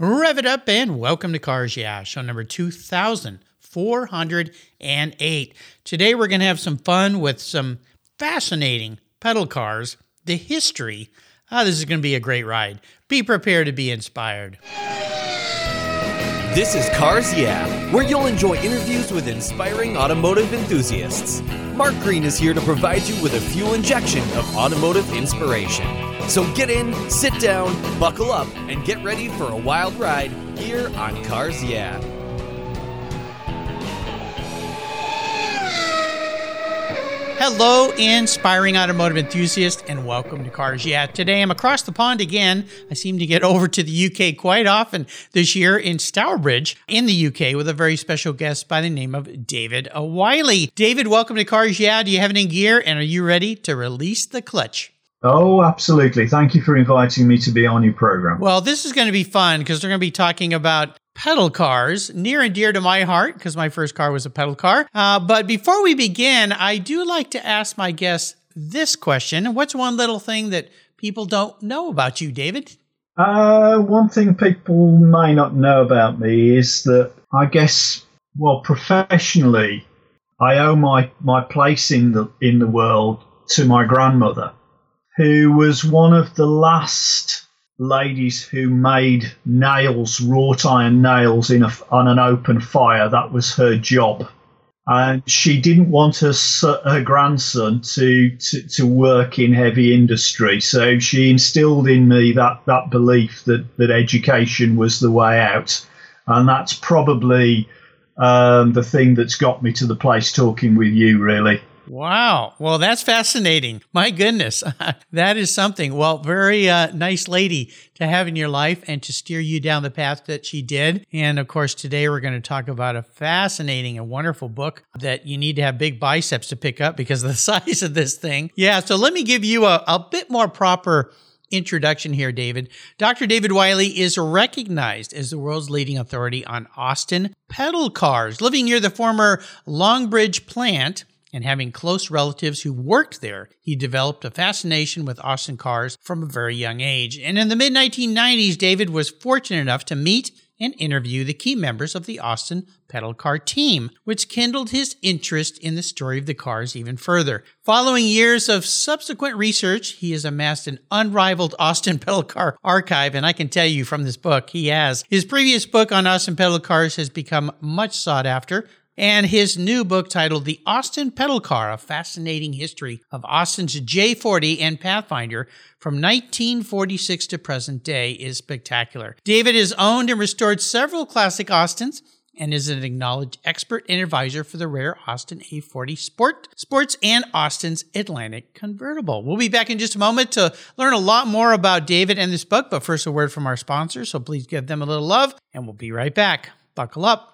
Rev it up and welcome to Cars Yeah, show number 2408. Today we're going to have some fun with some fascinating pedal cars, the history. Ah, this is going to be a great ride. Be prepared to be inspired. This is Cars Yeah, where you'll enjoy interviews with inspiring automotive enthusiasts. Mark Green is here to provide you with a fuel injection of automotive inspiration. So get in, sit down, buckle up, and get ready for a wild ride here on Cars Yeah. Hello, inspiring automotive enthusiasts, and welcome to Cars Yeah. Today I'm across the pond again. I seem to get over to the UK quite often this year in Stourbridge in the UK with a very special guest by the name of David Whyley. David, welcome to Cars Yeah. Do you have any gear, and are you ready to release the clutch? Oh, absolutely. Thank you for inviting me to be on your program. Well, this is going to be fun because we're going to be talking about pedal cars, near and dear to my heart because my first car was a pedal car. Uh, but before we begin, I do like to ask my guests this question What's one little thing that people don't know about you, David? Uh, one thing people may not know about me is that I guess, well, professionally, I owe my, my place in the in the world to my grandmother who was one of the last ladies who made nails, wrought iron nails, in a, on an open fire. That was her job. And she didn't want her, her grandson to, to, to work in heavy industry. So she instilled in me that, that belief that, that education was the way out. And that's probably um, the thing that's got me to the place talking with you, really. Wow. Well, that's fascinating. My goodness. that is something. Well, very uh, nice lady to have in your life and to steer you down the path that she did. And of course, today we're going to talk about a fascinating and wonderful book that you need to have big biceps to pick up because of the size of this thing. Yeah. So let me give you a, a bit more proper introduction here, David. Dr. David Whyley is recognized as the world's leading authority on Austin pedal cars. Living near the former Longbridge plant, and having close relatives who worked there, he developed a fascination with Austin cars from a very young age. And in the mid 1990s, David was fortunate enough to meet and interview the key members of the Austin pedal car team, which kindled his interest in the story of the cars even further. Following years of subsequent research, he has amassed an unrivaled Austin pedal car archive, and I can tell you from this book, he has. His previous book on Austin pedal cars has become much sought after, and his new book titled The Austin Pedal Car, a fascinating history of Austin's J40 and Pathfinder from 1946 to present day is spectacular. David has owned and restored several classic Austins and is an acknowledged expert and advisor for the rare Austin A40 Sport, Sports and Austin's Atlantic Convertible. We'll be back in just a moment to learn a lot more about David and this book, but first a word from our sponsor, so please give them a little love, and we'll be right back. Buckle up.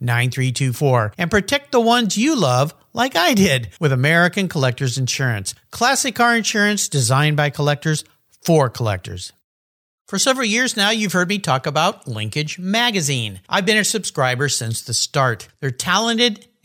9324 and protect the ones you love like I did with American Collectors Insurance. Classic car insurance designed by collectors for collectors. For several years now, you've heard me talk about Linkage Magazine. I've been a subscriber since the start. Their talented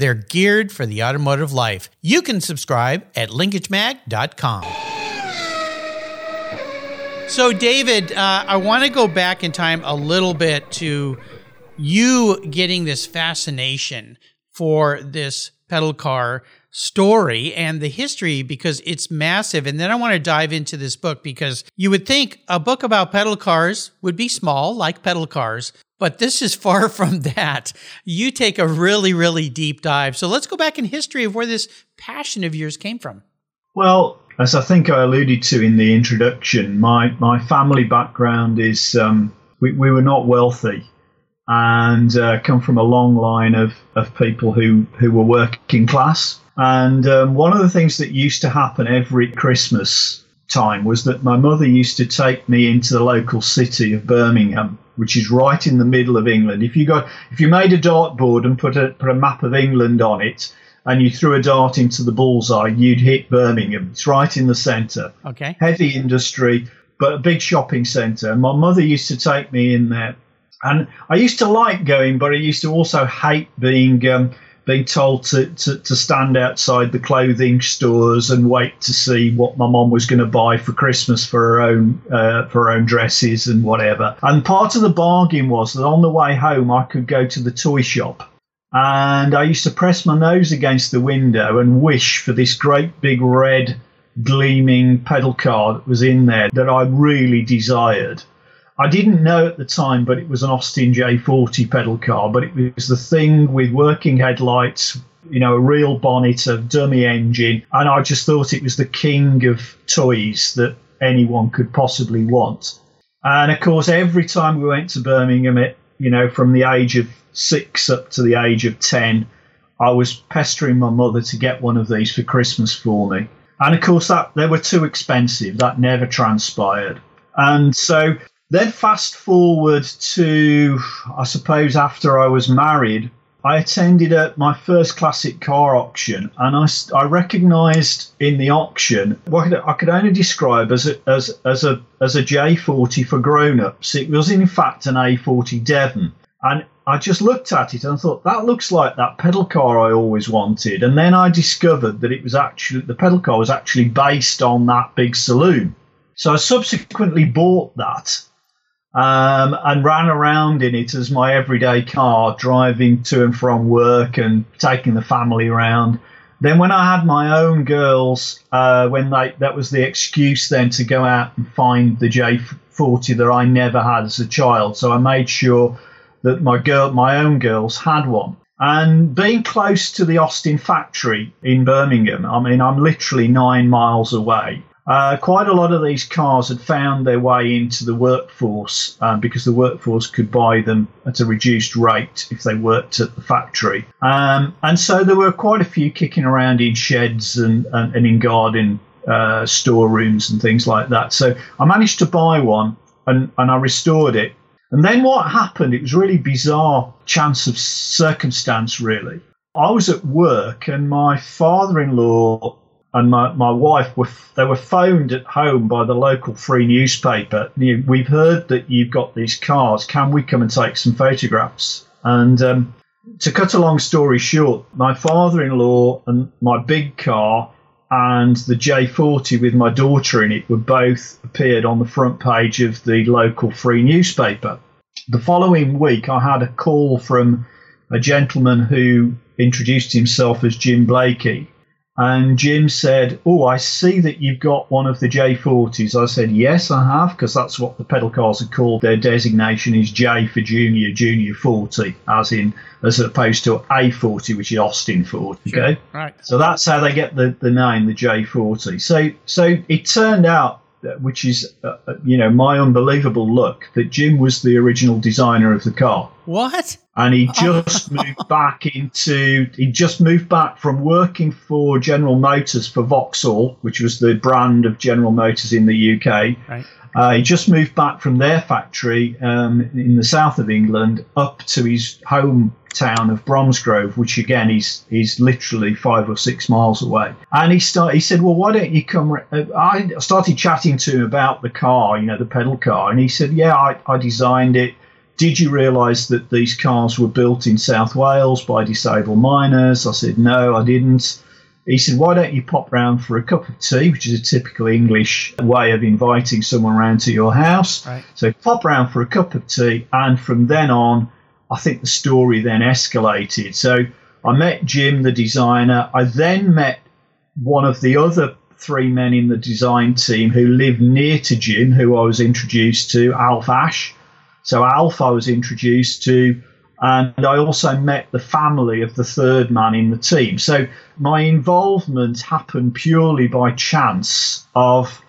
They're geared for the automotive life. You can subscribe at linkagemag.com. So, David, uh, I want to go back in time a little bit to you getting this fascination for this pedal car story and the history because it's massive. And then I want to dive into this book because you would think a book about pedal cars would be small, like pedal cars, but this is far from that. You take a really, really deep dive. So let's go back in history of where this passion of yours came from. Well, as I think I alluded to in the introduction, my, my family background is um, we, we were not wealthy and uh, come from a long line of, of people who, who were working class. And um, one of the things that used to happen every Christmas time was that my mother used to take me into the local city of Birmingham, which is right in the middle of England. If you got if you made a dartboard and put a put a map of England on it, and you threw a dart into the bullseye, you'd hit Birmingham. It's right in the centre. Okay. Heavy industry, but a big shopping centre. My mother used to take me in there and I used to like going, but I used to also hate being um, being told to, to, to, stand outside the clothing stores and wait to see what my mom was going to buy for Christmas for her own uh, for her own dresses and whatever. And part of the bargain was that on the way home I could go to the toy shop. And I used to press my nose against the window and wish for this great big red gleaming pedal car that was in there that I really desired. I didn't know at the time, but it was an Austin J40 pedal car, but it was the thing with working headlights, you know, a real bonnet, a dummy engine, and I just thought it was the king of toys that anyone could possibly want. And of course, every time we went to Birmingham, it, you know, from the age of six up to the age of 10, I was pestering my mother to get one of these for Christmas for me. And of course, that they were too expensive. That never transpired. And so then fast forward to, I suppose, after I was married, I attended a, my first classic car auction, and I, I recognised in the auction what I could only describe as a, as as a as a J40 for grown-ups. It was in fact an A40 Devon, and I just looked at it and thought that looks like that pedal car I always wanted. And then I discovered that it was actually the pedal car was actually based on that big saloon. So I subsequently bought that um, and ran around in it as my everyday car, driving to and from work and taking the family around. Then, when I had my own girls, uh, when they that was the excuse then to go out and find the J40 that I never had as a child. So I made sure that my girl, my own girls, had one. And being close to the Austin factory in Birmingham, I mean, I'm literally nine miles away. Uh, quite a lot of these cars had found their way into the workforce um, because the workforce could buy them at a reduced rate if they worked at the factory. Um, and so there were quite a few kicking around in sheds and, and, and in garden uh, storerooms and things like that. So I managed to buy one and, and I restored it. And then what happened, it was really bizarre chance of circumstance, really. I was at work and my father in law and my, my wife were they were phoned at home by the local free newspaper. We've heard that you've got these cars. Can we come and take some photographs? And um, to cut a long story short, my father-in-law and my big car and the J40 with my daughter in it were both appeared on the front page of the local free newspaper. The following week, I had a call from a gentleman who introduced himself as Jim Blakey and Jim said, Oh, I see that you've got one of the J40s. I said, Yes, I have, because that's what the pedal cars are called. Their designation is J for Junior, Junior 40, as in, as opposed to A40, which is Austin 40. Sure. Okay. Right. So that's how they get the, the name, the J40. So, so it turned out, which is, uh, uh, you know, my unbelievable look that Jim was the original designer of the car. What? and he just moved back into he just moved back from working for General Motors for Vauxhall, which was the brand of General Motors in the UK. Right. Uh, he just moved back from their factory um, in the south of England up to his hometown of Bromsgrove, which again is is literally five or six miles away. And he started. He said, "Well, why don't you come?" Uh, I started chatting to him about the car, you know, the pedal car, and he said, "Yeah, I, I designed it." Did you realise that these cars were built in South Wales by disabled miners? I said, No, I didn't. He said, Why don't you pop round for a cup of tea, which is a typical English way of inviting someone round to your house. Right. So pop round for a cup of tea, and from then on, I think the story then escalated. So I met Jim, the designer. I then met one of the other three men in the design team who lived near to Jim, who I was introduced to, Alf Ash. So Alf I was introduced to, and I also met the family of the third man in the team. So my involvement happened purely by chance of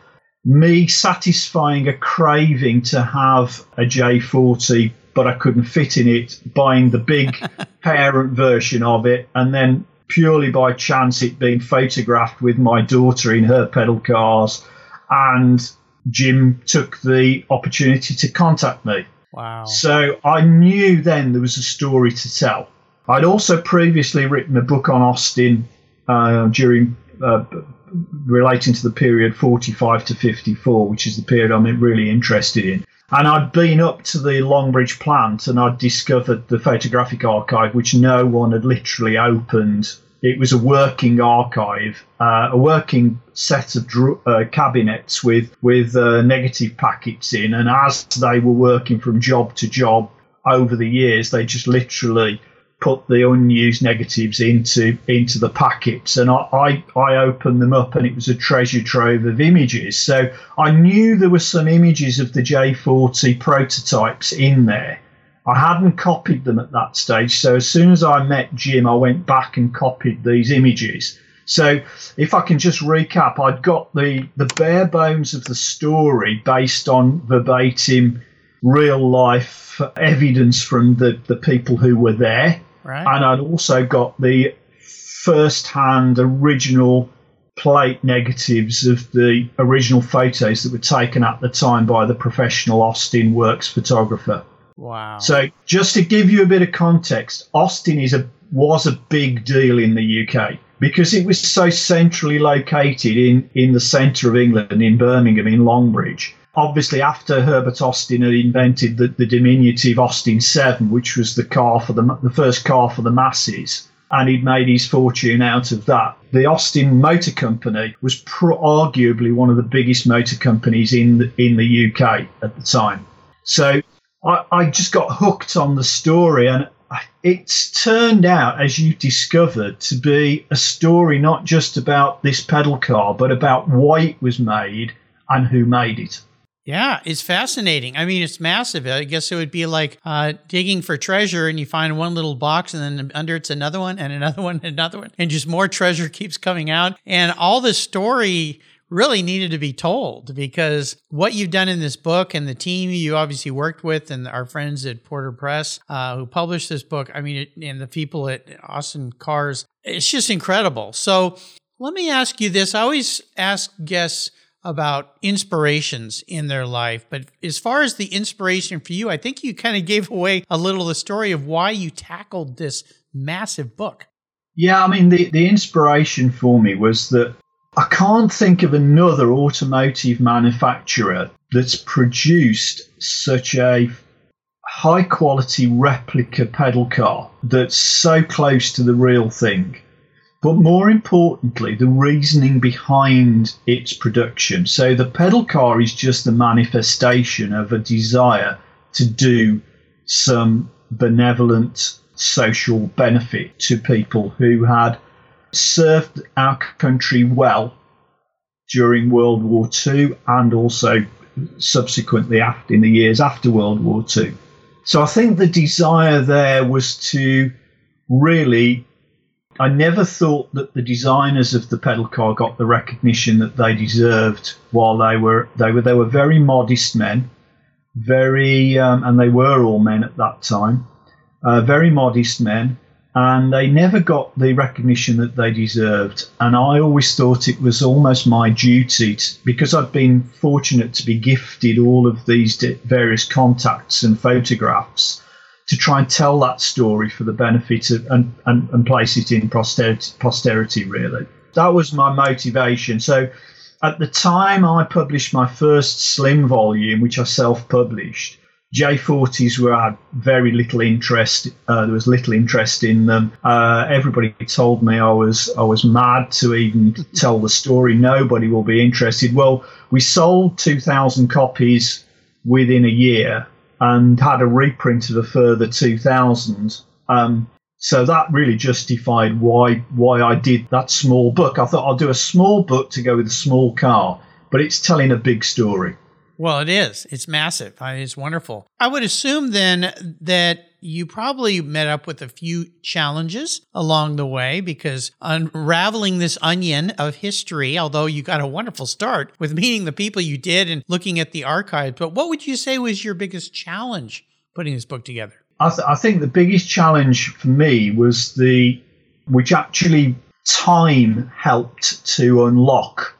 me satisfying a craving to have a J40, but I couldn't fit in it, buying the big parent version of it, and then purely by chance it being photographed with my daughter in her pedal cars. And Jim took the opportunity to contact me. Wow. So I knew then there was a story to tell. I'd also previously written a book on Austin uh, during uh, relating to the period 45 to 54, which is the period I'm really interested in. And I'd been up to the Longbridge plant and I'd discovered the photographic archive, which no one had literally opened. It was a working archive, uh, a working set of dr- uh, cabinets with with uh, negative packets in, and as they were working from job to job over the years, they just literally put the unused negatives into into the packets, and I, I I opened them up, and it was a treasure trove of images. So I knew there were some images of the J40 prototypes in there. I hadn't copied them at that stage, so as soon as I met Jim, I went back and copied these images. So if I can just recap, I'd got the, the bare bones of the story based on verbatim real life evidence from the, the people who were there. Right. And I'd also got the first hand original plate negatives of the original photos that were taken at the time by the professional Austin Works photographer. Wow. So just to give you a bit of context, Austin is a was a big deal in the UK because it was so centrally located in, in the centre of England, in Birmingham, in Longbridge. Obviously, after Herbert Austin had invented the, the diminutive Austin 7, which was the car for the, the first car for the masses, and he'd made his fortune out of that. The Austin Motor Company was pro- arguably one of the biggest motor companies in the, in the UK at the time. So I, I just got hooked on the story, and it's turned out, as you discovered, to be a story not just about this pedal car, but about why it was made and who made it. Yeah, it's fascinating. I mean, it's massive. I guess it would be like uh, digging for treasure and you find one little box and then under it's another one and another one and another one. And just more treasure keeps coming out. And all the story really needed to be told because what you've done in this book and the team you obviously worked with and our friends at Porter Press uh, who published this book, I mean, and the people at Austin Cars, it's just incredible. So let me ask you this. I always ask guests about inspirations in their life. But as far as the inspiration for you, I think you kind of gave away a little the story of why you tackled this massive book. Yeah, I mean, the, the inspiration for me was that I can't think of another automotive manufacturer that's produced such a high quality replica pedal car that's so close to the real thing. But more importantly, the reasoning behind its production. So the pedal car is just the manifestation of a desire to do some benevolent social benefit to people who had served our country well during World War II and also subsequently after, in the years after World War II. So I think the desire there was to really I never thought that the designers of the pedal car got the recognition that they deserved while they were they were they were very modest men, very um, and they were all men at that time, uh, very modest men, and they never got the recognition that they deserved. And I always thought it was almost my duty, to, because I've been fortunate to be gifted all of these various contacts and photographs, to try and tell that story for the benefit of and, and, and place it in posterity, posterity, really. That was my motivation. So at the time I published my first slim volume, which I self published, J40s were had very little interest. Uh, there was little interest in them. Uh, everybody told me I was I was mad to even tell the story. Nobody will be interested. Well, we sold 2,000 copies within a year and had a reprint of a further 2,000. Um, so that really justified why why I did that small book. I thought I'll do a small book to go with a small car, but it's telling a big story. Well, it is. It's massive. It's wonderful. I would assume then that you probably met up with a few challenges along the way because unraveling this onion of history, although you got a wonderful start with meeting the people you did and looking at the archives, but what would you say was your biggest challenge putting this book together? I, th- I think the biggest challenge for me was the, which actually time helped to unlock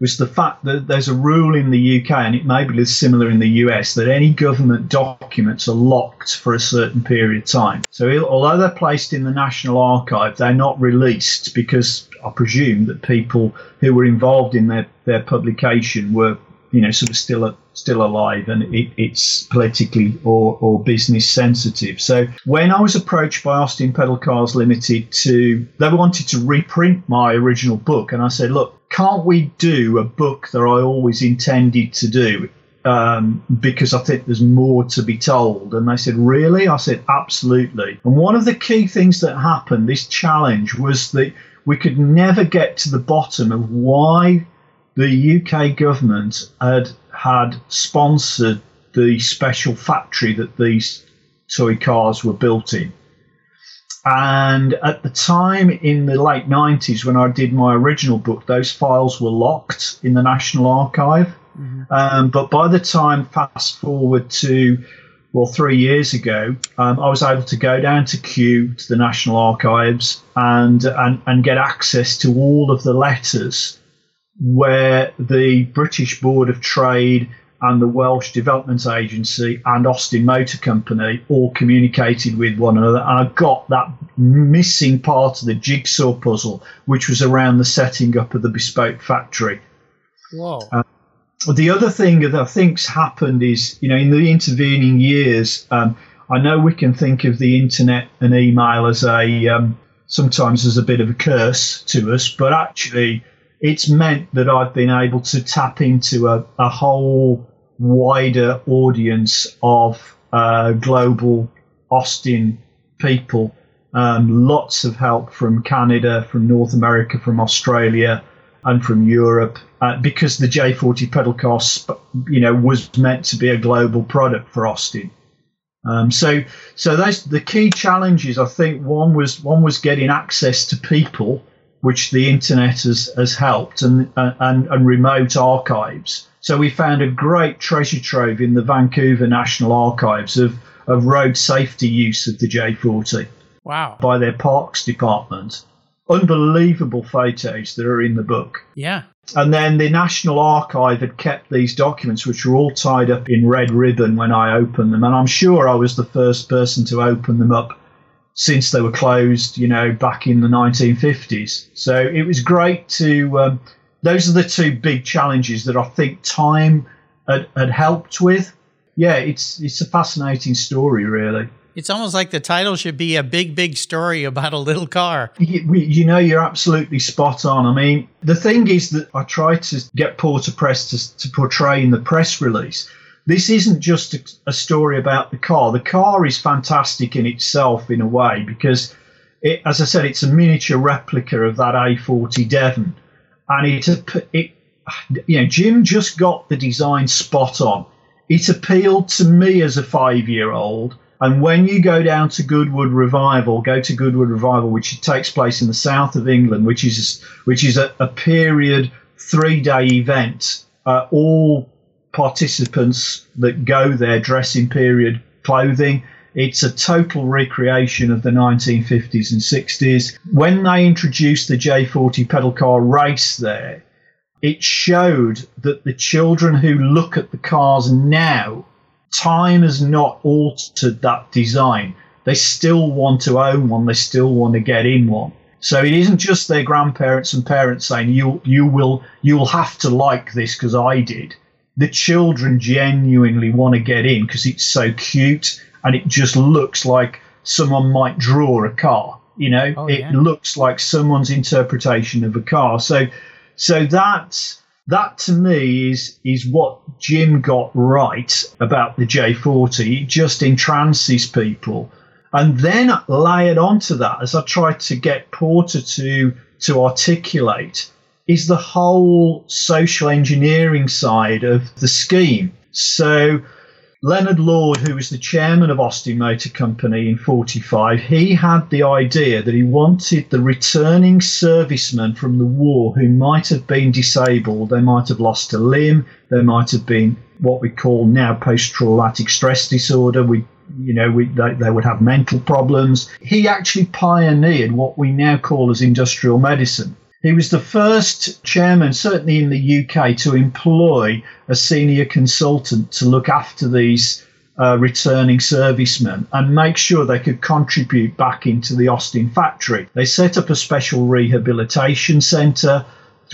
was the fact that there's a rule in the UK, and it may be similar in the US, that any government documents are locked for a certain period of time. So, although they're placed in the National Archive, they're not released because I presume that people who were involved in their, their publication were, you know, sort of still still alive, and it, it's politically or, or business sensitive. So, when I was approached by Austin Pedal Cars Limited to, they wanted to reprint my original book, and I said, look can't we do a book that I always intended to do? Um, because I think there's more to be told. And they said, Really? I said, Absolutely. And one of the key things that happened, this challenge, was that we could never get to the bottom of why the UK government had had sponsored the special factory that these toy cars were built in. And at the time in the late 90s, when I did my original book, those files were locked in the National Archive. Mm-hmm. Um, but by the time, fast forward to, well, three years ago, um, I was able to go down to Kew, to the National Archives, and, and, and get access to all of the letters where the British Board of Trade and the Welsh Development Agency and Austin Motor Company all communicated with one another. And I got that missing part of the jigsaw puzzle, which was around the setting up of the bespoke factory. Wow. Uh, the other thing that I think's happened is, you know, in the intervening years, um, I know we can think of the internet and email as a um, sometimes as a bit of a curse to us, but actually it's meant that I've been able to tap into a, a whole wider audience of uh, global Austin people. Um, lots of help from Canada, from North America, from Australia, and from Europe, uh, because the J40 pedal car, you know, was meant to be a global product for Austin. Um, so, so those the key challenges. I think one was one was getting access to people which the internet has, has helped, and, and, and remote archives. So we found a great treasure trove in the Vancouver National Archives of, of road safety use of the J40. Wow. By their parks department. Unbelievable photos that are in the book. Yeah. And then the National Archive had kept these documents, which were all tied up in red ribbon when I opened them. And I'm sure I was the first person to open them up since they were closed, you know, back in the 1950s. So it was great to. Um, those are the two big challenges that I think time had, had helped with. Yeah, it's it's a fascinating story, really. It's almost like the title should be a big, big story about a little car. You, you, know, you're absolutely spot on. I mean, the thing is that I try to get Porter Press to, to portray in the press release this isn't just a, a, story about the car. The car is fantastic in itself in a way because, it, as I said, it's a miniature replica of that A40 Devon, and it, it, you know, Jim just got the design spot on. It appealed to me as a five-year-old. And when you go down to Goodwood Revival, go to Goodwood Revival, which takes place in the south of England, which is which is a, a period three-day event, uh, all participants that go there dress in period clothing. It's a total recreation of the 1950s and 60s. When they introduced the J40 pedal car race there, it showed that the children who look at the cars now, time has not altered that design. They still want to own one, they still want to get in one. So it isn't just their grandparents and parents saying you you will you'll have to like this because I did. The children genuinely want to get in because it's so cute and it just looks like someone might draw a car. You know, Oh, it yeah. looks like someone's interpretation of a car. So so that's that to me is is what Jim got right about the J40. It just entrances people. And then layered onto that, as I tried to get Porter to to articulate, is the whole social engineering side of the scheme. So Leonard Lord, who was the chairman of Austin Motor Company in 45, he had the idea that he wanted the returning servicemen from the war who might have been disabled, they might have lost a limb, they might have been what we call now post-traumatic stress disorder. We, you know, we, they, they would have mental problems. He actually pioneered what we now call as industrial medicine. He was the first chairman, certainly in the UK, to employ a senior consultant to look after these uh, returning servicemen and make sure they could contribute back into the Austin factory. They set up a special rehabilitation centre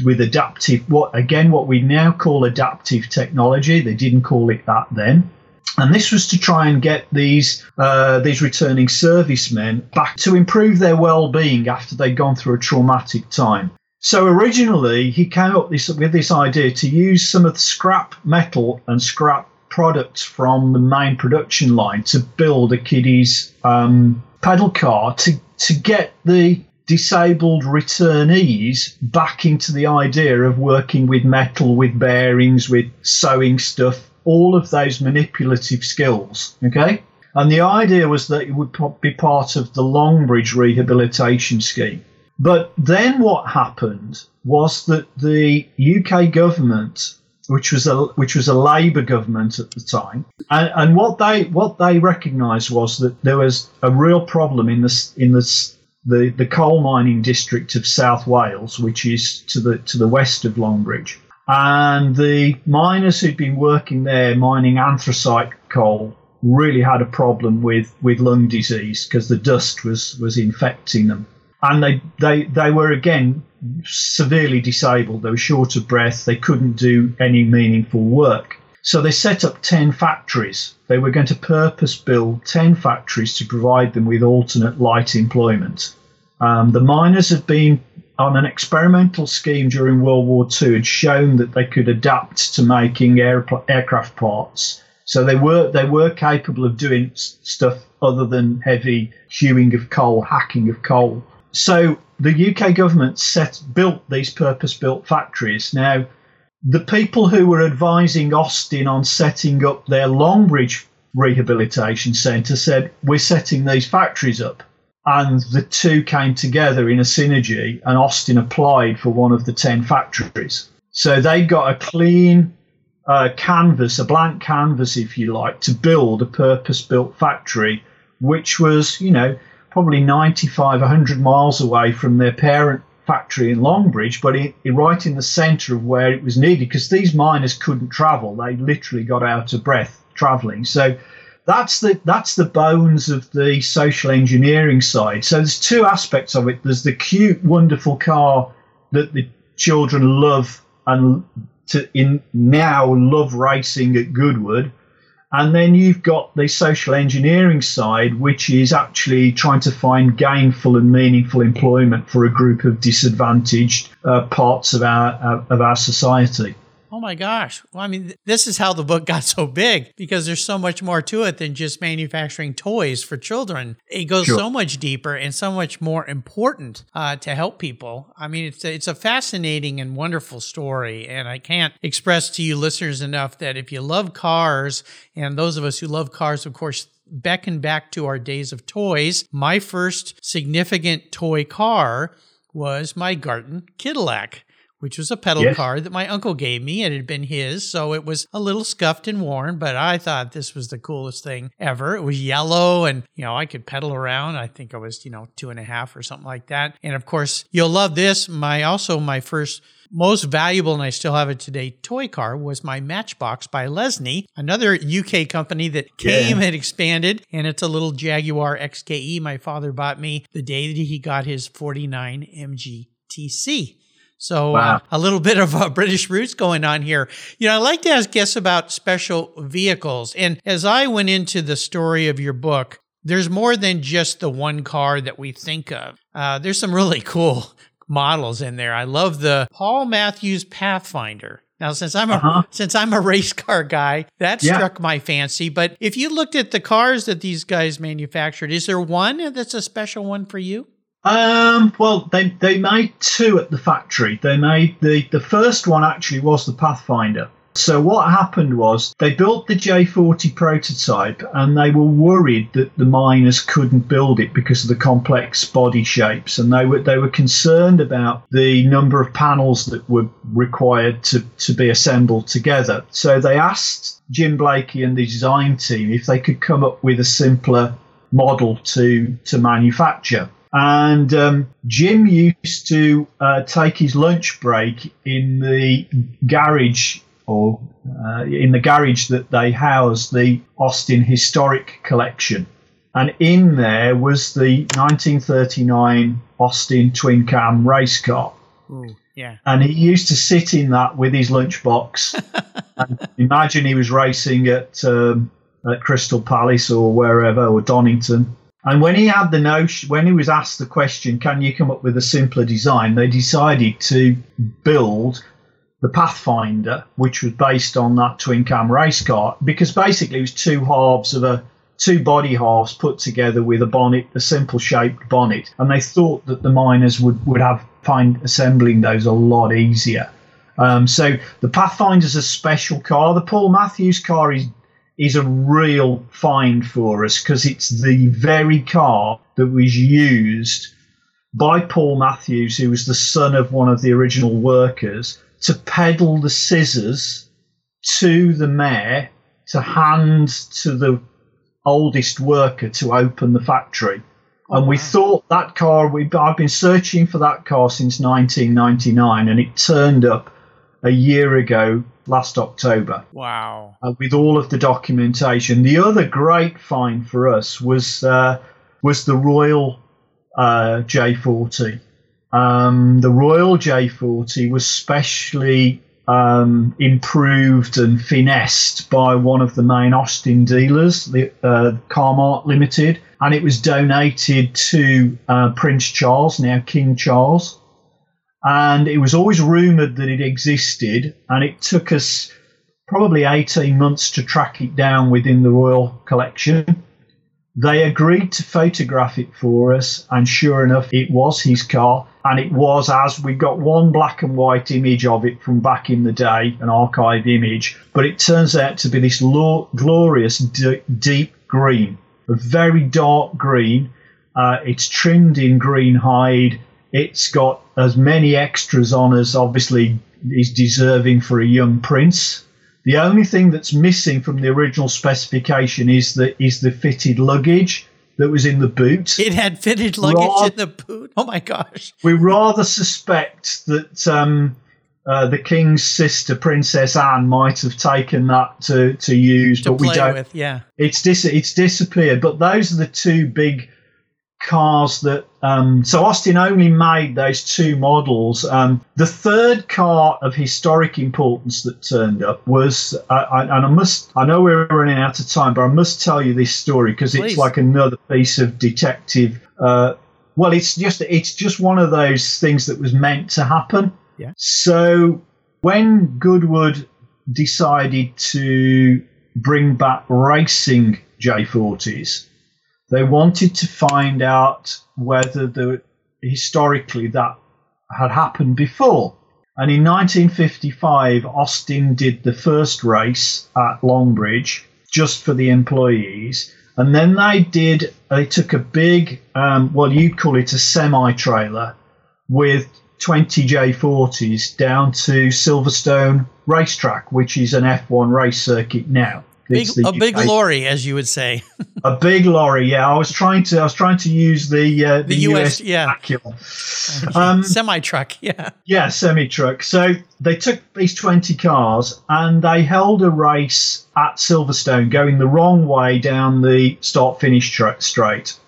with adaptive, what again, what we now call adaptive technology. They didn't call it that then. And this was to try and get these uh, these returning servicemen back to improve their well-being after they'd gone through a traumatic time. So originally, he came up this, with this idea to use some of the scrap metal and scrap products from the main production line to build a kiddie's um, pedal car to to get the disabled returnees back into the idea of working with metal, with bearings, with sewing stuff, all of those manipulative skills. Okay. And the idea was that it would be part of the Longbridge rehabilitation scheme. But then what happened was that the UK government, which was a which was a Labour government at the time, and, and what they what they recognised was that there was a real problem in this in the, the coal mining district of South Wales, which is to the to the west of Longbridge, and the miners who'd been working there mining anthracite coal really had a problem with, with lung disease because the dust was, was infecting them. And they, they, they were again severely disabled. They were short of breath. They couldn't do any meaningful work. So they set up 10 factories. They were going to purpose build 10 factories to provide them with alternate light employment. Um, the miners had been on an experimental scheme during World War II had shown that they could adapt to making aircraft parts. So they were they were capable of doing s- stuff other than heavy hewing of coal, hacking of coal. So the UK government set built these purpose-built factories. Now, the people who were advising Austin on setting up their Longbridge rehabilitation centre said, "We're setting these factories up." And the two came together in a synergy, and Austin applied for one of the 10 factories. So they got a clean uh, canvas, a blank canvas, if you like, to build a purpose built factory, which was, you know, probably 95, 100 miles away from their parent factory in Longbridge, but it, it right in the centre of where it was needed because these miners couldn't travel. They literally got out of breath travelling. So that's the that's the bones of the social engineering side. So there's two aspects of it. There's the cute, wonderful car that the children love and to in now love racing at Goodwood. And then you've got the social engineering side, which is actually trying to find gainful and meaningful employment for a group of disadvantaged uh, parts of our uh, of our society. Oh my gosh. Well, I mean, th- this is how the book got so big because there's so much more to it than just manufacturing toys for children. It goes Sure. so much deeper and so much more important uh, to help people. I mean, it's a, it's a fascinating and wonderful story. And I can't express to you listeners enough that if you love cars, and those of us who love cars, of course, beckon back to our days of toys. My first significant toy car was my Garton Cadillac which was a pedal Yes. car that my uncle gave me. It had been his, so it was a little scuffed and worn, but I thought this was the coolest thing ever. It was yellow and, you know, I could pedal around. I think I was, you know, two and a half or something like that. And of course, you'll love this. My also my first most valuable, and I still have it today, toy car was my Matchbox by Lesney, another UK company that came and expanded. And it's a little Jaguar XKE my father bought me the day that he got his 49 MG TC. So Wow. uh, a little bit of uh, British roots going on here. You know, I like to ask guests about special vehicles. And as I went into the story of your book, there's more than just the one car that we think of. Uh, there's some really cool models in there. I love the Paul Matthews Pathfinder. Now, since I'm a Uh-huh. since I'm a race car guy, that Yeah. struck my fancy. But if you looked at the cars that these guys manufactured, is there one that's a special one for you? Um, well, they they made two at the factory. They made the the first one actually was the Pathfinder. So what happened was they built the J40 prototype and they were worried that the miners couldn't build it because of the complex body shapes and they were they were concerned about the number of panels that were required to, to be assembled together. So they asked Jim Blakey and the design team if they could come up with a simpler model to to manufacture. And um, Jim used to uh, take his lunch break in the garage or uh, in the garage that they housed the Austin Historic Collection. And in there was the 1939 Austin twin cam race car. Ooh, yeah. And he used to sit in that with his lunchbox. and imagine he was racing at um, at Crystal Palace or wherever or Donington. And when he had the notion, when he was asked the question, "Can you come up with a simpler design?" They decided to build the Pathfinder, which was based on that twin cam race car, because basically it was two halves of a two body halves put together with a bonnet, a simple shaped bonnet, and they thought that the miners would would have find assembling those a lot easier. Um, so the Pathfinder's a special car. The Paul Matthews car is is a real find for us because it's the very car that was used by Paul Matthews, who was the son of one of the original workers, to peddle the scissors to the mayor to hand to the oldest worker to open the factory. Oh, and we thought that car, we, I've been searching for that car since 1999, and it turned up a year ago, last October Wow. uh, with all of the documentation. The other great find for us was uh, was the Royal uh, J40. Um, the Royal J40 was specially um, improved and finessed by one of the main Austin dealers, the uh, Carmart Limited, and it was donated to uh, Prince Charles, now King Charles. And it was always rumoured that it existed, and it took us probably 18 months to track it down within the Royal Collection. They agreed to photograph it for us, and sure enough, it was his car. And it was as we got one black and white image of it from back in the day, an archive image, but it turns out to be this lo- glorious d- deep green, a very dark green. Uh, it's trimmed in green hide. It's got as many extras on as obviously is deserving for a young prince. The only thing that's missing from the original specification is the is the fitted luggage that was in the boot. It had fitted luggage Raw- in the boot. Oh my gosh. we rather suspect that um, uh, the king's sister, Princess Anne, might have taken that to, to use, To but we don't. with, yeah. It's dis- it's disappeared. But those are the two big cars that. Um, so Austin only made those two models. Um, the third car of historic importance that turned up was, uh, I, and I must, I know we're running out of time, but I must tell you this story because it's like another piece of detective. Uh, well, it's just it's just one of those things that was meant to happen. Yeah. So when Goodwood decided to bring back racing J40s, they wanted to find out whether the historically that had happened before. And in 1955, Austin did the first race at Longbridge just for the employees. And then they did, they took a big, um, well, you'd call it a semi trailer with 20 J40s down to Silverstone Racetrack, which is an F1 race circuit now. Big, a UK, big lorry, as you would say. a big lorry, yeah. I was trying to, I was trying to use the uh, the, the US, US yeah, um, semi truck, yeah, yeah, semi truck. So they took these twenty cars and they held a race at Silverstone, going the wrong way down the start finish tra- straight.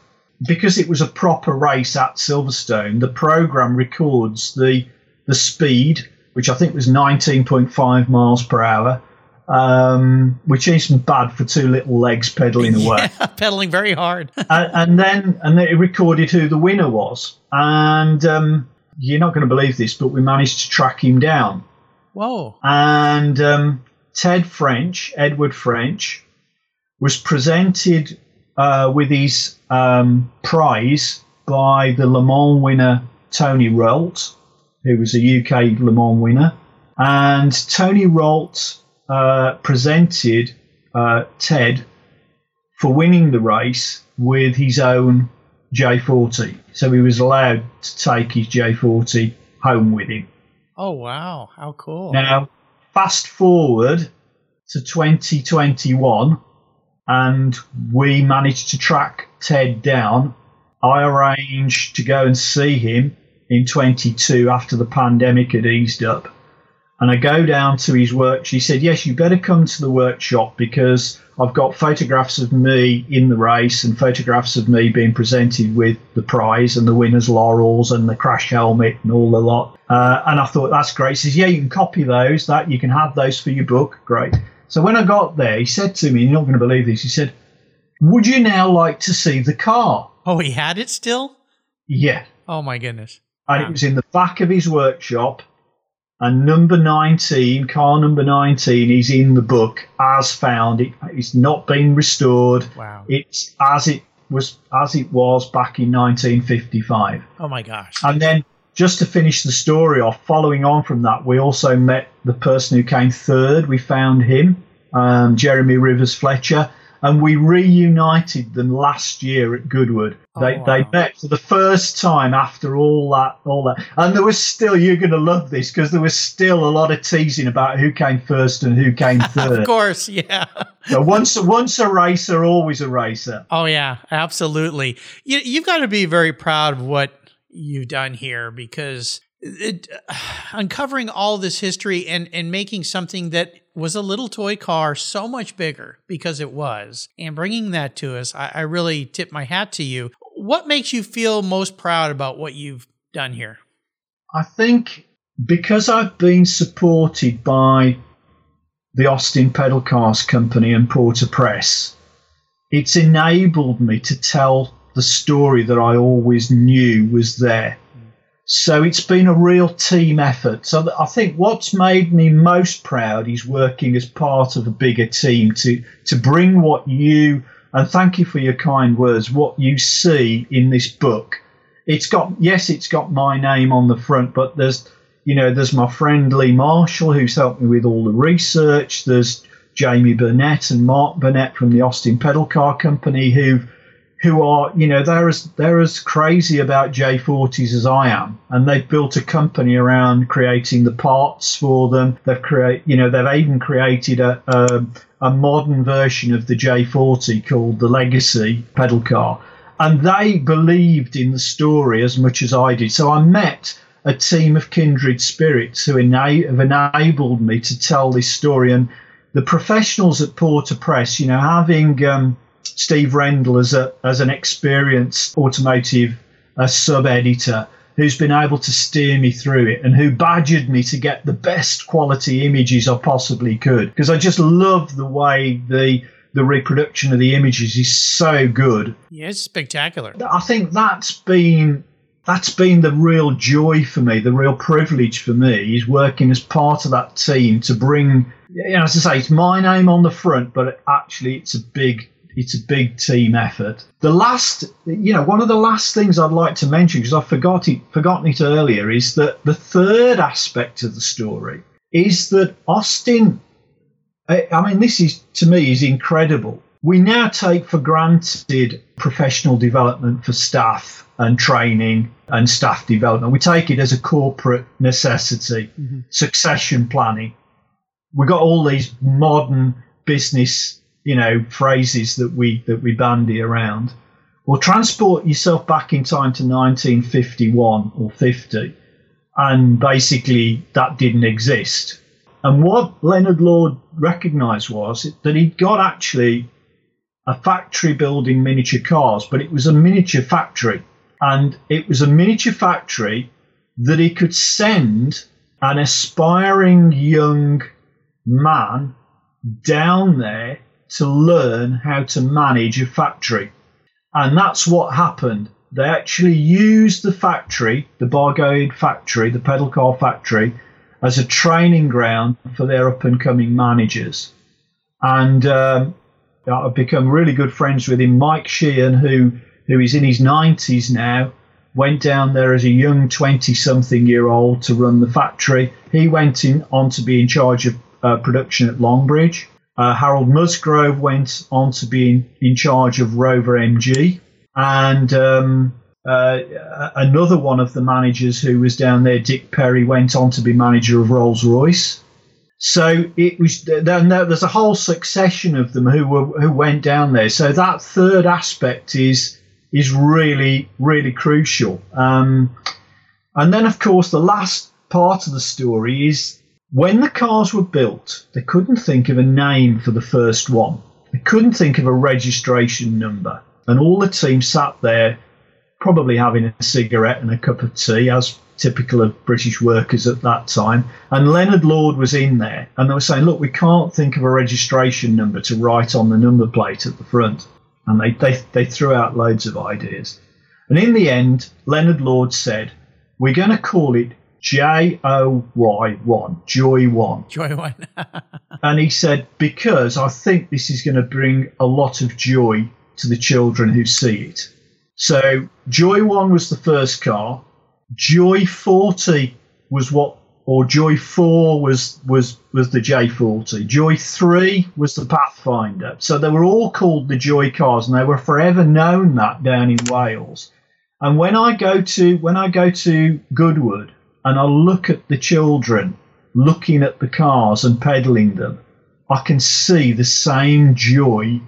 Because it was a proper race at Silverstone, the program records the the speed, which I think was nineteen point five miles per hour um, which isn't bad for two little legs pedaling away. Yeah, pedaling very hard. and, and, then and then it recorded who the winner was, and um, you're not going to believe this, but we managed to track him down. Whoa! And um, Ted French, Edward French, was presented uh, with his um, prize by the Le Mans winner Tony Rolt, who was a UK Le Mans winner, and Tony Rolt uh, presented uh, Ted for winning the race with his own J40. So he was allowed to take his J40 home with him. Oh, wow. How cool. Now, fast forward to 2021, and we managed to track Ted down. I arranged to go and see him in 22 after the pandemic had eased up. And I go down to his work. She said, Yes, you better come to the workshop because I've got photographs of me in the race and photographs of me being presented with the prize and the winner's laurels and the crash helmet and all the lot. Uh, and I thought, That's great. He says, Yeah, you can copy those. That You can have those for your book. Great. So when I got there, he said to me, You're not going to believe this. He said, Would you now like to see the car? Oh, he had it still? Yeah. Oh, my goodness. And wow. it was in the back of his workshop and number 19, car number 19, is in the book as found. It, it's not been restored. Wow. It's as it was as it was back in 1955. Oh my gosh. And then just to finish the story off, following on from that, we also met the person who came third. We found him, um, Jeremy Rivers Fletcher and we reunited them last year at Goodwood. Oh, they wow. they met for the first time after all that all that, and there was still you're going to love this because there was still a lot of teasing about who came first and who came third. of course, yeah. so once once a racer, always a racer. Oh yeah, absolutely. You you've got to be very proud of what you've done here because it, uh, uncovering all this history and and making something that was a little toy car so much bigger because it was and bringing that to us I, I really tip my hat to you. What makes you feel most proud about what you've done here? I think because i've been supported by the austin pedal cars company and porter press it's enabled me to tell the story that i always knew was there so it's been a real team effort. So I think what's made me most proud is working as part of a bigger team to to bring what you and thank you for your kind words. What you see in this book, it's got yes, it's got my name on the front, but there's you know there's my friend Lee Marshall who's helped me with all the research. There's Jamie Burnett and Mark Burnett from the Austin Pedal Car Company who've who are, you know, they're as they're as crazy about J40s as I am, and they've built a company around creating the parts for them. They've create, you know, they've even created a, a a modern version of the J40 called the Legacy pedal car, and they believed in the story as much as I did. So I met a team of kindred spirits who ena- have enabled me to tell this story, and the professionals at Porter Press, you know, having um, Steve Rendell as a as an experienced automotive uh, sub editor who's been able to steer me through it and who badgered me to get the best quality images I possibly could because I just love the way the the reproduction of the images is so good. Yeah, it's spectacular. I think that's been that's been the real joy for me, the real privilege for me is working as part of that team to bring you know, as I say, it's my name on the front, but actually it's a big it's a big team effort. The last, you know, one of the last things I'd like to mention because I forgot it, forgotten it earlier, is that the third aspect of the story is that Austin. I mean, this is to me is incredible. we now take for granted professional development for staff and training and staff development. We take it as a corporate necessity, mm-hmm. succession planning. We've got all these modern business, you know, phrases that we that we bandy around. Well, transport yourself back in time to 1951 or 50, and basically that didn't exist. And what Leonard Lord recognised was that he'd got actually a factory building miniature cars, but it was a miniature factory. And it was a miniature factory that he could send an aspiring young man down there to learn how to manage a factory. And that's what happened. They actually used the factory, the Bargoed factory, the pedal car factory, as a training ground for their up and coming managers. And um, I've become really good friends with him. Mike Sheehan, who who is in his 90s now, went down there as a young 20 something year old to run the factory. He went in on to be in charge of uh, production at Longbridge. Uh, Harold Musgrove went on to be in, in charge of Rover MG. And um, uh, another one of the managers who was down there, Dick Perry, went on to be manager of Rolls Royce. So it was then there's a whole succession of them who were who went down there. So that third aspect is is really really crucial. Um, and then of course the last part of the story is when the cars were built, they couldn't think of a name for the first one. They couldn't think of a registration number, and all the team sat there, probably having a cigarette and a cup of tea, as typical of British workers at that time. And Leonard Lord was in there, and they were saying, "Look, we can't think of a registration number to write on the number plate at the front." And they they, they threw out loads of ideas. And in the end, Leonard Lord said, "We're going to call it J O Y one, Joy One." Joy One. and he said, "Because I think this is going to bring a lot of joy to the children who see it." So Joy One was the first car. Joy 40 was what, or Joy 4 was was was the J40. Joy 3 was the Pathfinder. So they were all called the Joy cars, and they were forever known that down in Wales. And when I go to when I go to Goodwood and I look at the children looking at the cars and pedaling them, I can see the same joy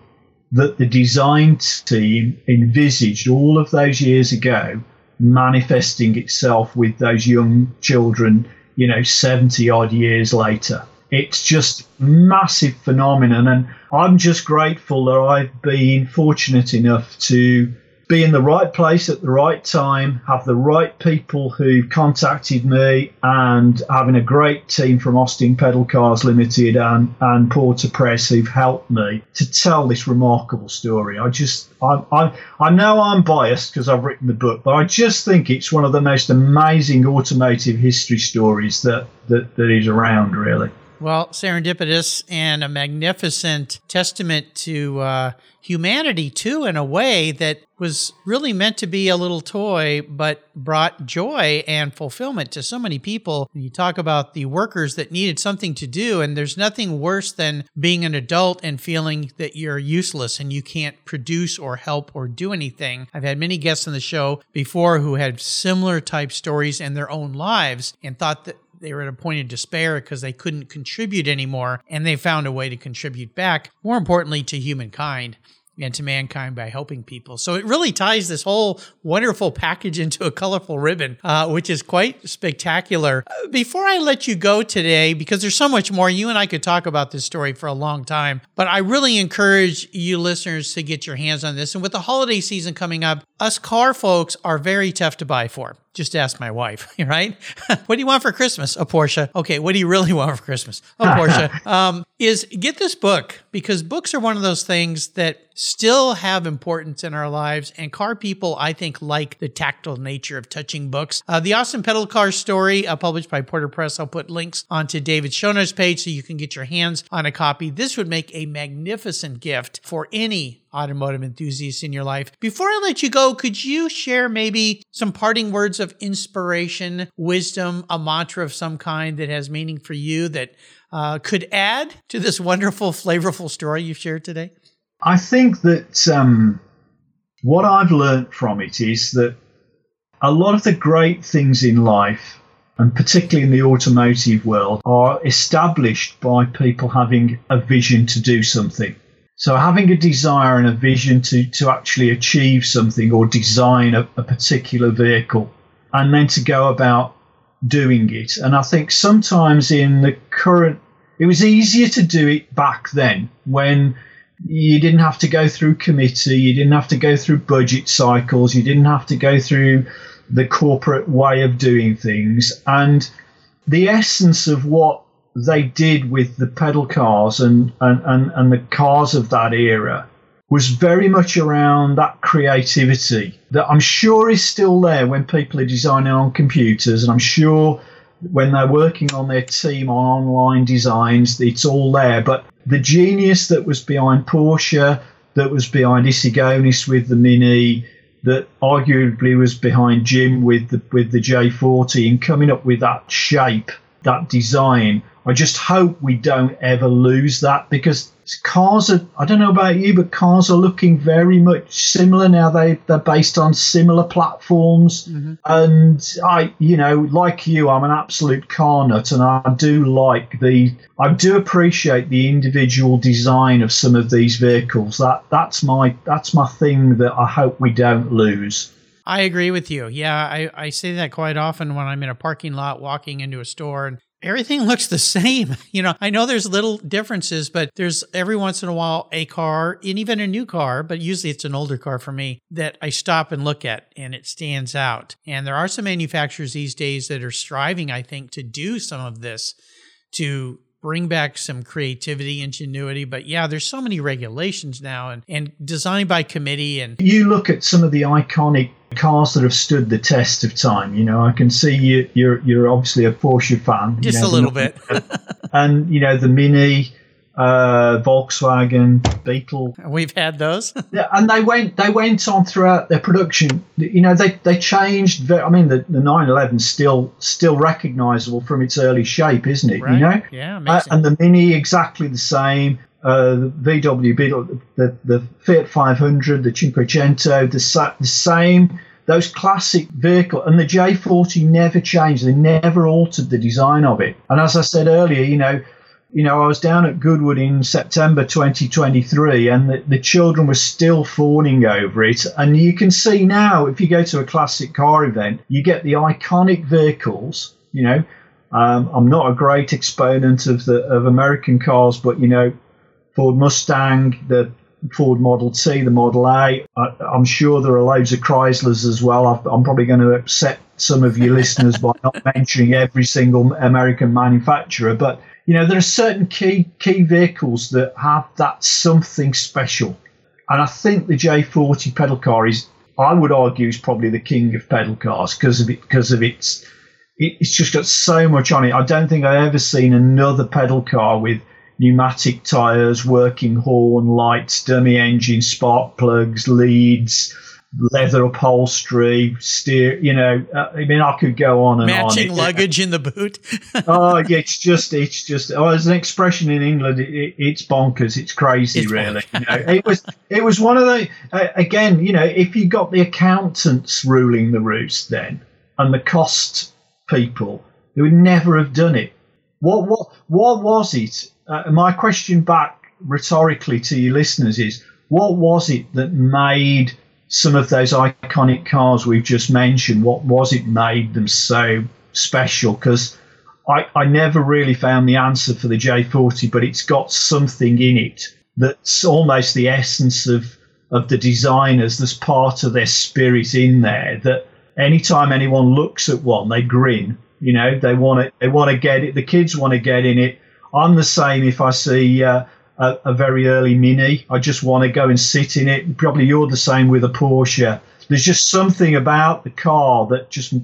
that the design team envisaged all of those years ago manifesting itself with those young children, you know, 70 odd years later. It's just massive phenomenon and I'm just grateful that I've been fortunate enough to be in the right place at the right time, have the right people who've contacted me, and having a great team from Austin Pedal Cars Limited and, and Porter Press who've helped me to tell this remarkable story. I just, I, I, I know I'm biased because I've written the book, but I just think it's one of the most amazing automotive history stories that, that, that is around, really. Well, serendipitous and a magnificent testament to uh, humanity, too, in a way that was really meant to be a little toy, but brought joy and fulfillment to so many people. You talk about the workers that needed something to do, and there's nothing worse than being an adult and feeling that you're useless and you can't produce or help or do anything. I've had many guests on the show before who had similar type stories in their own lives and thought that they were at a point of despair because they couldn't contribute anymore, and they found a way to contribute back, more importantly, to humankind and to mankind by helping people. So it really ties this whole wonderful package into a colorful ribbon, uh, which is quite spectacular. Uh, before I let you go today, because there's so much more, you and I could talk about this story for a long time, but I really encourage you listeners to get your hands on this. And with the holiday season coming up, us car folks are very tough to buy for. Just ask my wife, right? what do you want for Christmas? A Porsche. Okay, what do you really want for Christmas? A Porsche. um, is get this book because books are one of those things that still have importance in our lives. And car people, I think, like the tactile nature of touching books. Uh, the Austin Pedal Car story, uh, published by Porter Press. I'll put links onto David's show notes page so you can get your hands on a copy. This would make a magnificent gift for any automotive enthusiasts in your life. Before I let you go, could you share maybe some parting words of inspiration, wisdom, a mantra of some kind that has meaning for you that uh, could add to this wonderful, flavorful story you've shared today? I think that um, what I've learned from it is that a lot of the great things in life, and particularly in the automotive world, are established by people having a vision to do something. So having a desire and a vision to, to actually achieve something or design a, a particular vehicle and then to go about doing it. And I think sometimes in the current, it was easier to do it back then when you didn't have to go through committee, you didn't have to go through budget cycles, you didn't have to go through the corporate way of doing things. And the essence of what they did with the pedal cars and, and, and, and the cars of that era was very much around that creativity that I'm sure is still there when people are designing on computers, and I'm sure when they're working on their team on online designs, it's all there. But the genius that was behind Porsche, that was behind Issigonis with the Mini, that arguably was behind Jim with the with the J40 and coming up with that shape, that design. I just hope we don't ever lose that because cars are I don't know about you, but cars are looking very much similar now. They they're based on similar platforms, mm-hmm. and I you know like you, I'm an absolute car nut, and I do like the I do appreciate the individual design of some of these vehicles. That that's my that's my thing that I hope we don't lose. I agree with you. Yeah, I, I say that quite often when I'm in a parking lot walking into a store and everything looks the same. You know, I know there's little differences, but there's every once in a while a car, and even a new car, but usually it's an older car for me that I stop and look at and it stands out. And there are some manufacturers these days that are striving, I think, to do some of this to bring back some creativity, ingenuity. But yeah, there's so many regulations now and, and designed by committee. And you look at some of the iconic cars that have stood the test of time. You know, I can see you, you're you're obviously a Porsche fan. Just you know, a little bit. and you know the Mini, uh, Volkswagen, Beetle. We've had those. yeah, and they went they went on throughout their production. You know, they they changed. I mean, the the 911 still still recognisable from its early shape, isn't it? Right. You know, yeah, uh, and the Mini exactly the same. Uh, the VW Beetle, the, the Fiat 500, the Cinquecento, the, the same those classic vehicle and the J40 never changed. They never altered the design of it. And as I said earlier, you know, you know, I was down at Goodwood in September 2023 and the, the children were still fawning over it. And you can see now, if you go to a classic car event, you get the iconic vehicles, you know. Um, I'm not a great exponent of the of American cars, but you know, Ford Mustang, the Ford Model T, the Model A. I, am sure there are loads of Chryslers as well. i am probably going to upset some of your listeners by not mentioning every single American manufacturer, but you know, there are certain key key vehicles that have that something special. And I think the J40 pedal car is, I would argue, is probably the king of pedal cars because of it, because of its, it's just got so much on it. I don't think I've ever seen another pedal car with pneumatic tyres, working horn, lights, dummy engine, spark plugs, leads, leather upholstery, steer. You know, uh, I mean, I could go on and Matching on. Matching luggage in the boot. oh, yeah, it's just, it's just. Oh, there's an expression in England. It, it, it's bonkers. It's crazy, it's really. you know, it was, it was one of the. Uh, again, you know, if you got the accountants ruling the roost then, and the cost people, they would never have done it. What, what, what was it? Uh, my question back rhetorically to your listeners is: What was it that made some of those iconic cars we've just mentioned, what was it made them so special? Because I, I never really found the answer for the J40, but it's got something in it that's almost the essence of, of the designers. There's part of their spirit in there that anytime anyone looks at one, they grin. You know, they want to they want to get it. The kids want to get in it. I'm the same if I see uh, a, a very early Mini. I just want to go and sit in it. Probably you're the same with a Porsche. There's just something about the car that just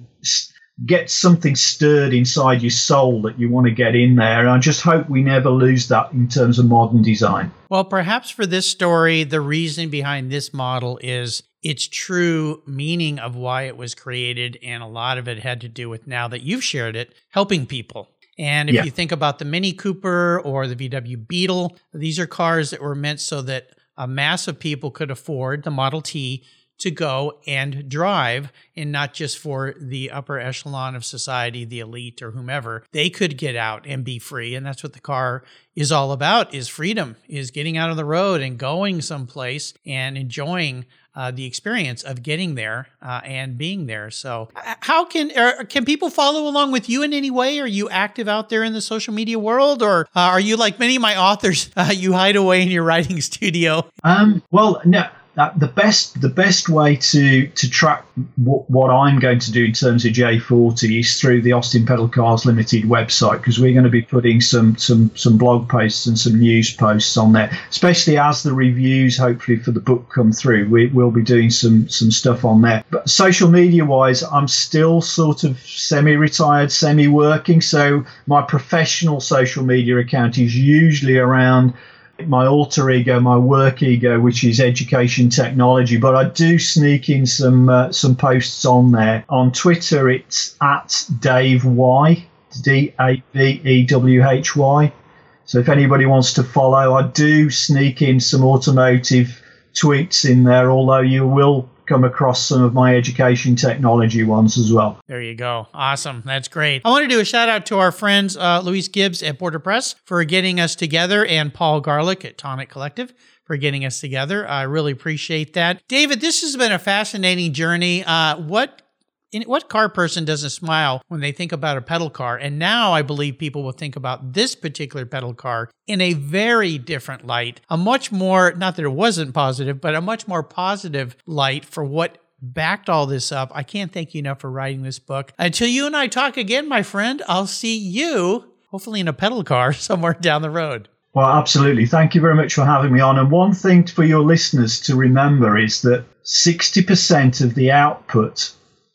gets something stirred inside your soul that you want to get in there. And I just hope we never lose that in terms of modern design. Well, perhaps for this story, the reason behind this model is its true meaning of why it was created. And a lot of it had to do with now that you've shared it, helping people. And if yeah. you think about the Mini Cooper or the VW Beetle, these are cars that were meant so that a mass of people could afford the Model T to go and drive and not just for the upper echelon of society the elite or whomever they could get out and be free and that's what the car is all about is freedom is getting out of the road and going someplace and enjoying uh, the experience of getting there uh, and being there. So, how can er, can people follow along with you in any way? Are you active out there in the social media world, or uh, are you like many of my authors? Uh, you hide away in your writing studio. Um, well, no that the best the best way to to track what, what I'm going to do in terms of J40 is through the Austin Pedal Cars Limited website because we're going to be putting some some some blog posts and some news posts on there, especially as the reviews hopefully for the book come through. We will be doing some some stuff on there. But social media wise, I'm still sort of semi-retired, semi-working, so my professional social media account is usually around my alter ego, my work ego, which is education technology. But I do sneak in some uh, some posts on there. On Twitter, it's at Dave Y, D A V E W H Y. So if anybody wants to follow, I do sneak in some automotive tweets in there. Although you will come across some of my education technology ones as well. There you go. Awesome. That's great. I want to do a shout out to our friends, uh, Luis Gibbs at Porter Press for getting us together and Paul Garlick at Tonic Collective for getting us together. I really appreciate that. David, this has been a fascinating journey. Uh, what what car person doesn't smile when they think about a pedal car? And now I believe people will think about this particular pedal car in a very different light, a much more, not that it wasn't positive, but a much more positive light for what backed all this up. I can't thank you enough for writing this book. Until you and I talk again, my friend, I'll see you hopefully in a pedal car somewhere down the road. Well, absolutely. Thank you very much for having me on. And one thing for your listeners to remember is that 60% of the output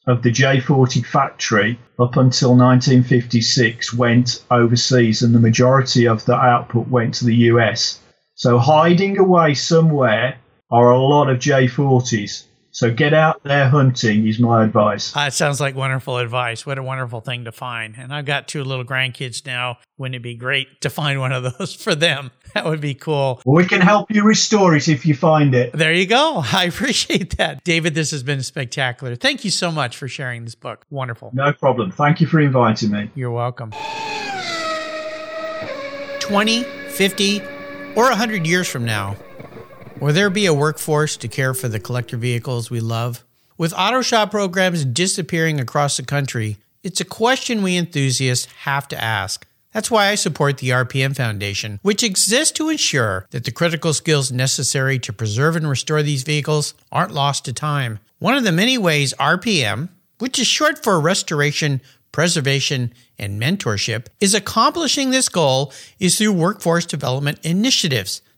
of the J40 factory up until 1956 went overseas, and the majority of the output went to the US. So, hiding away somewhere are a lot of J40s. So get out there hunting is my advice. Uh, it sounds like wonderful advice. What a wonderful thing to find. And I've got two little grandkids now. Wouldn't it be great to find one of those for them? That would be cool. Well, we can help you restore it if you find it. There you go. I appreciate that. David, this has been spectacular. Thank you so much for sharing this book. Wonderful. No problem. Thank you for inviting me. You're welcome. 20, 50, or 100 years from now, Will there be a workforce to care for the collector vehicles we love? With auto shop programs disappearing across the country, it's a question we enthusiasts have to ask. That's why I support the RPM Foundation, which exists to ensure that the critical skills necessary to preserve and restore these vehicles aren't lost to time. One of the many ways RPM, which is short for Restoration, Preservation, and Mentorship, is accomplishing this goal is through workforce development initiatives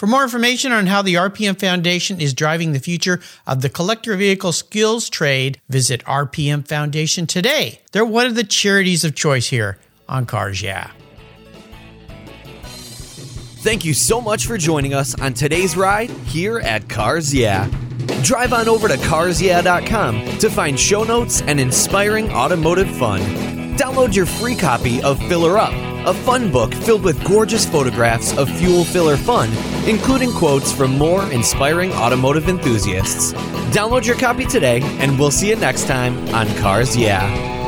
For more information on how the RPM Foundation is driving the future of the collector vehicle skills trade, visit RPM Foundation today. They're one of the charities of choice here on Cars Yeah. Thank you so much for joining us on today's ride here at Cars Yeah. Drive on over to carsyeah.com to find show notes and inspiring automotive fun. Download your free copy of Filler Up a fun book filled with gorgeous photographs of fuel filler fun, including quotes from more inspiring automotive enthusiasts. Download your copy today, and we'll see you next time on Cars Yeah.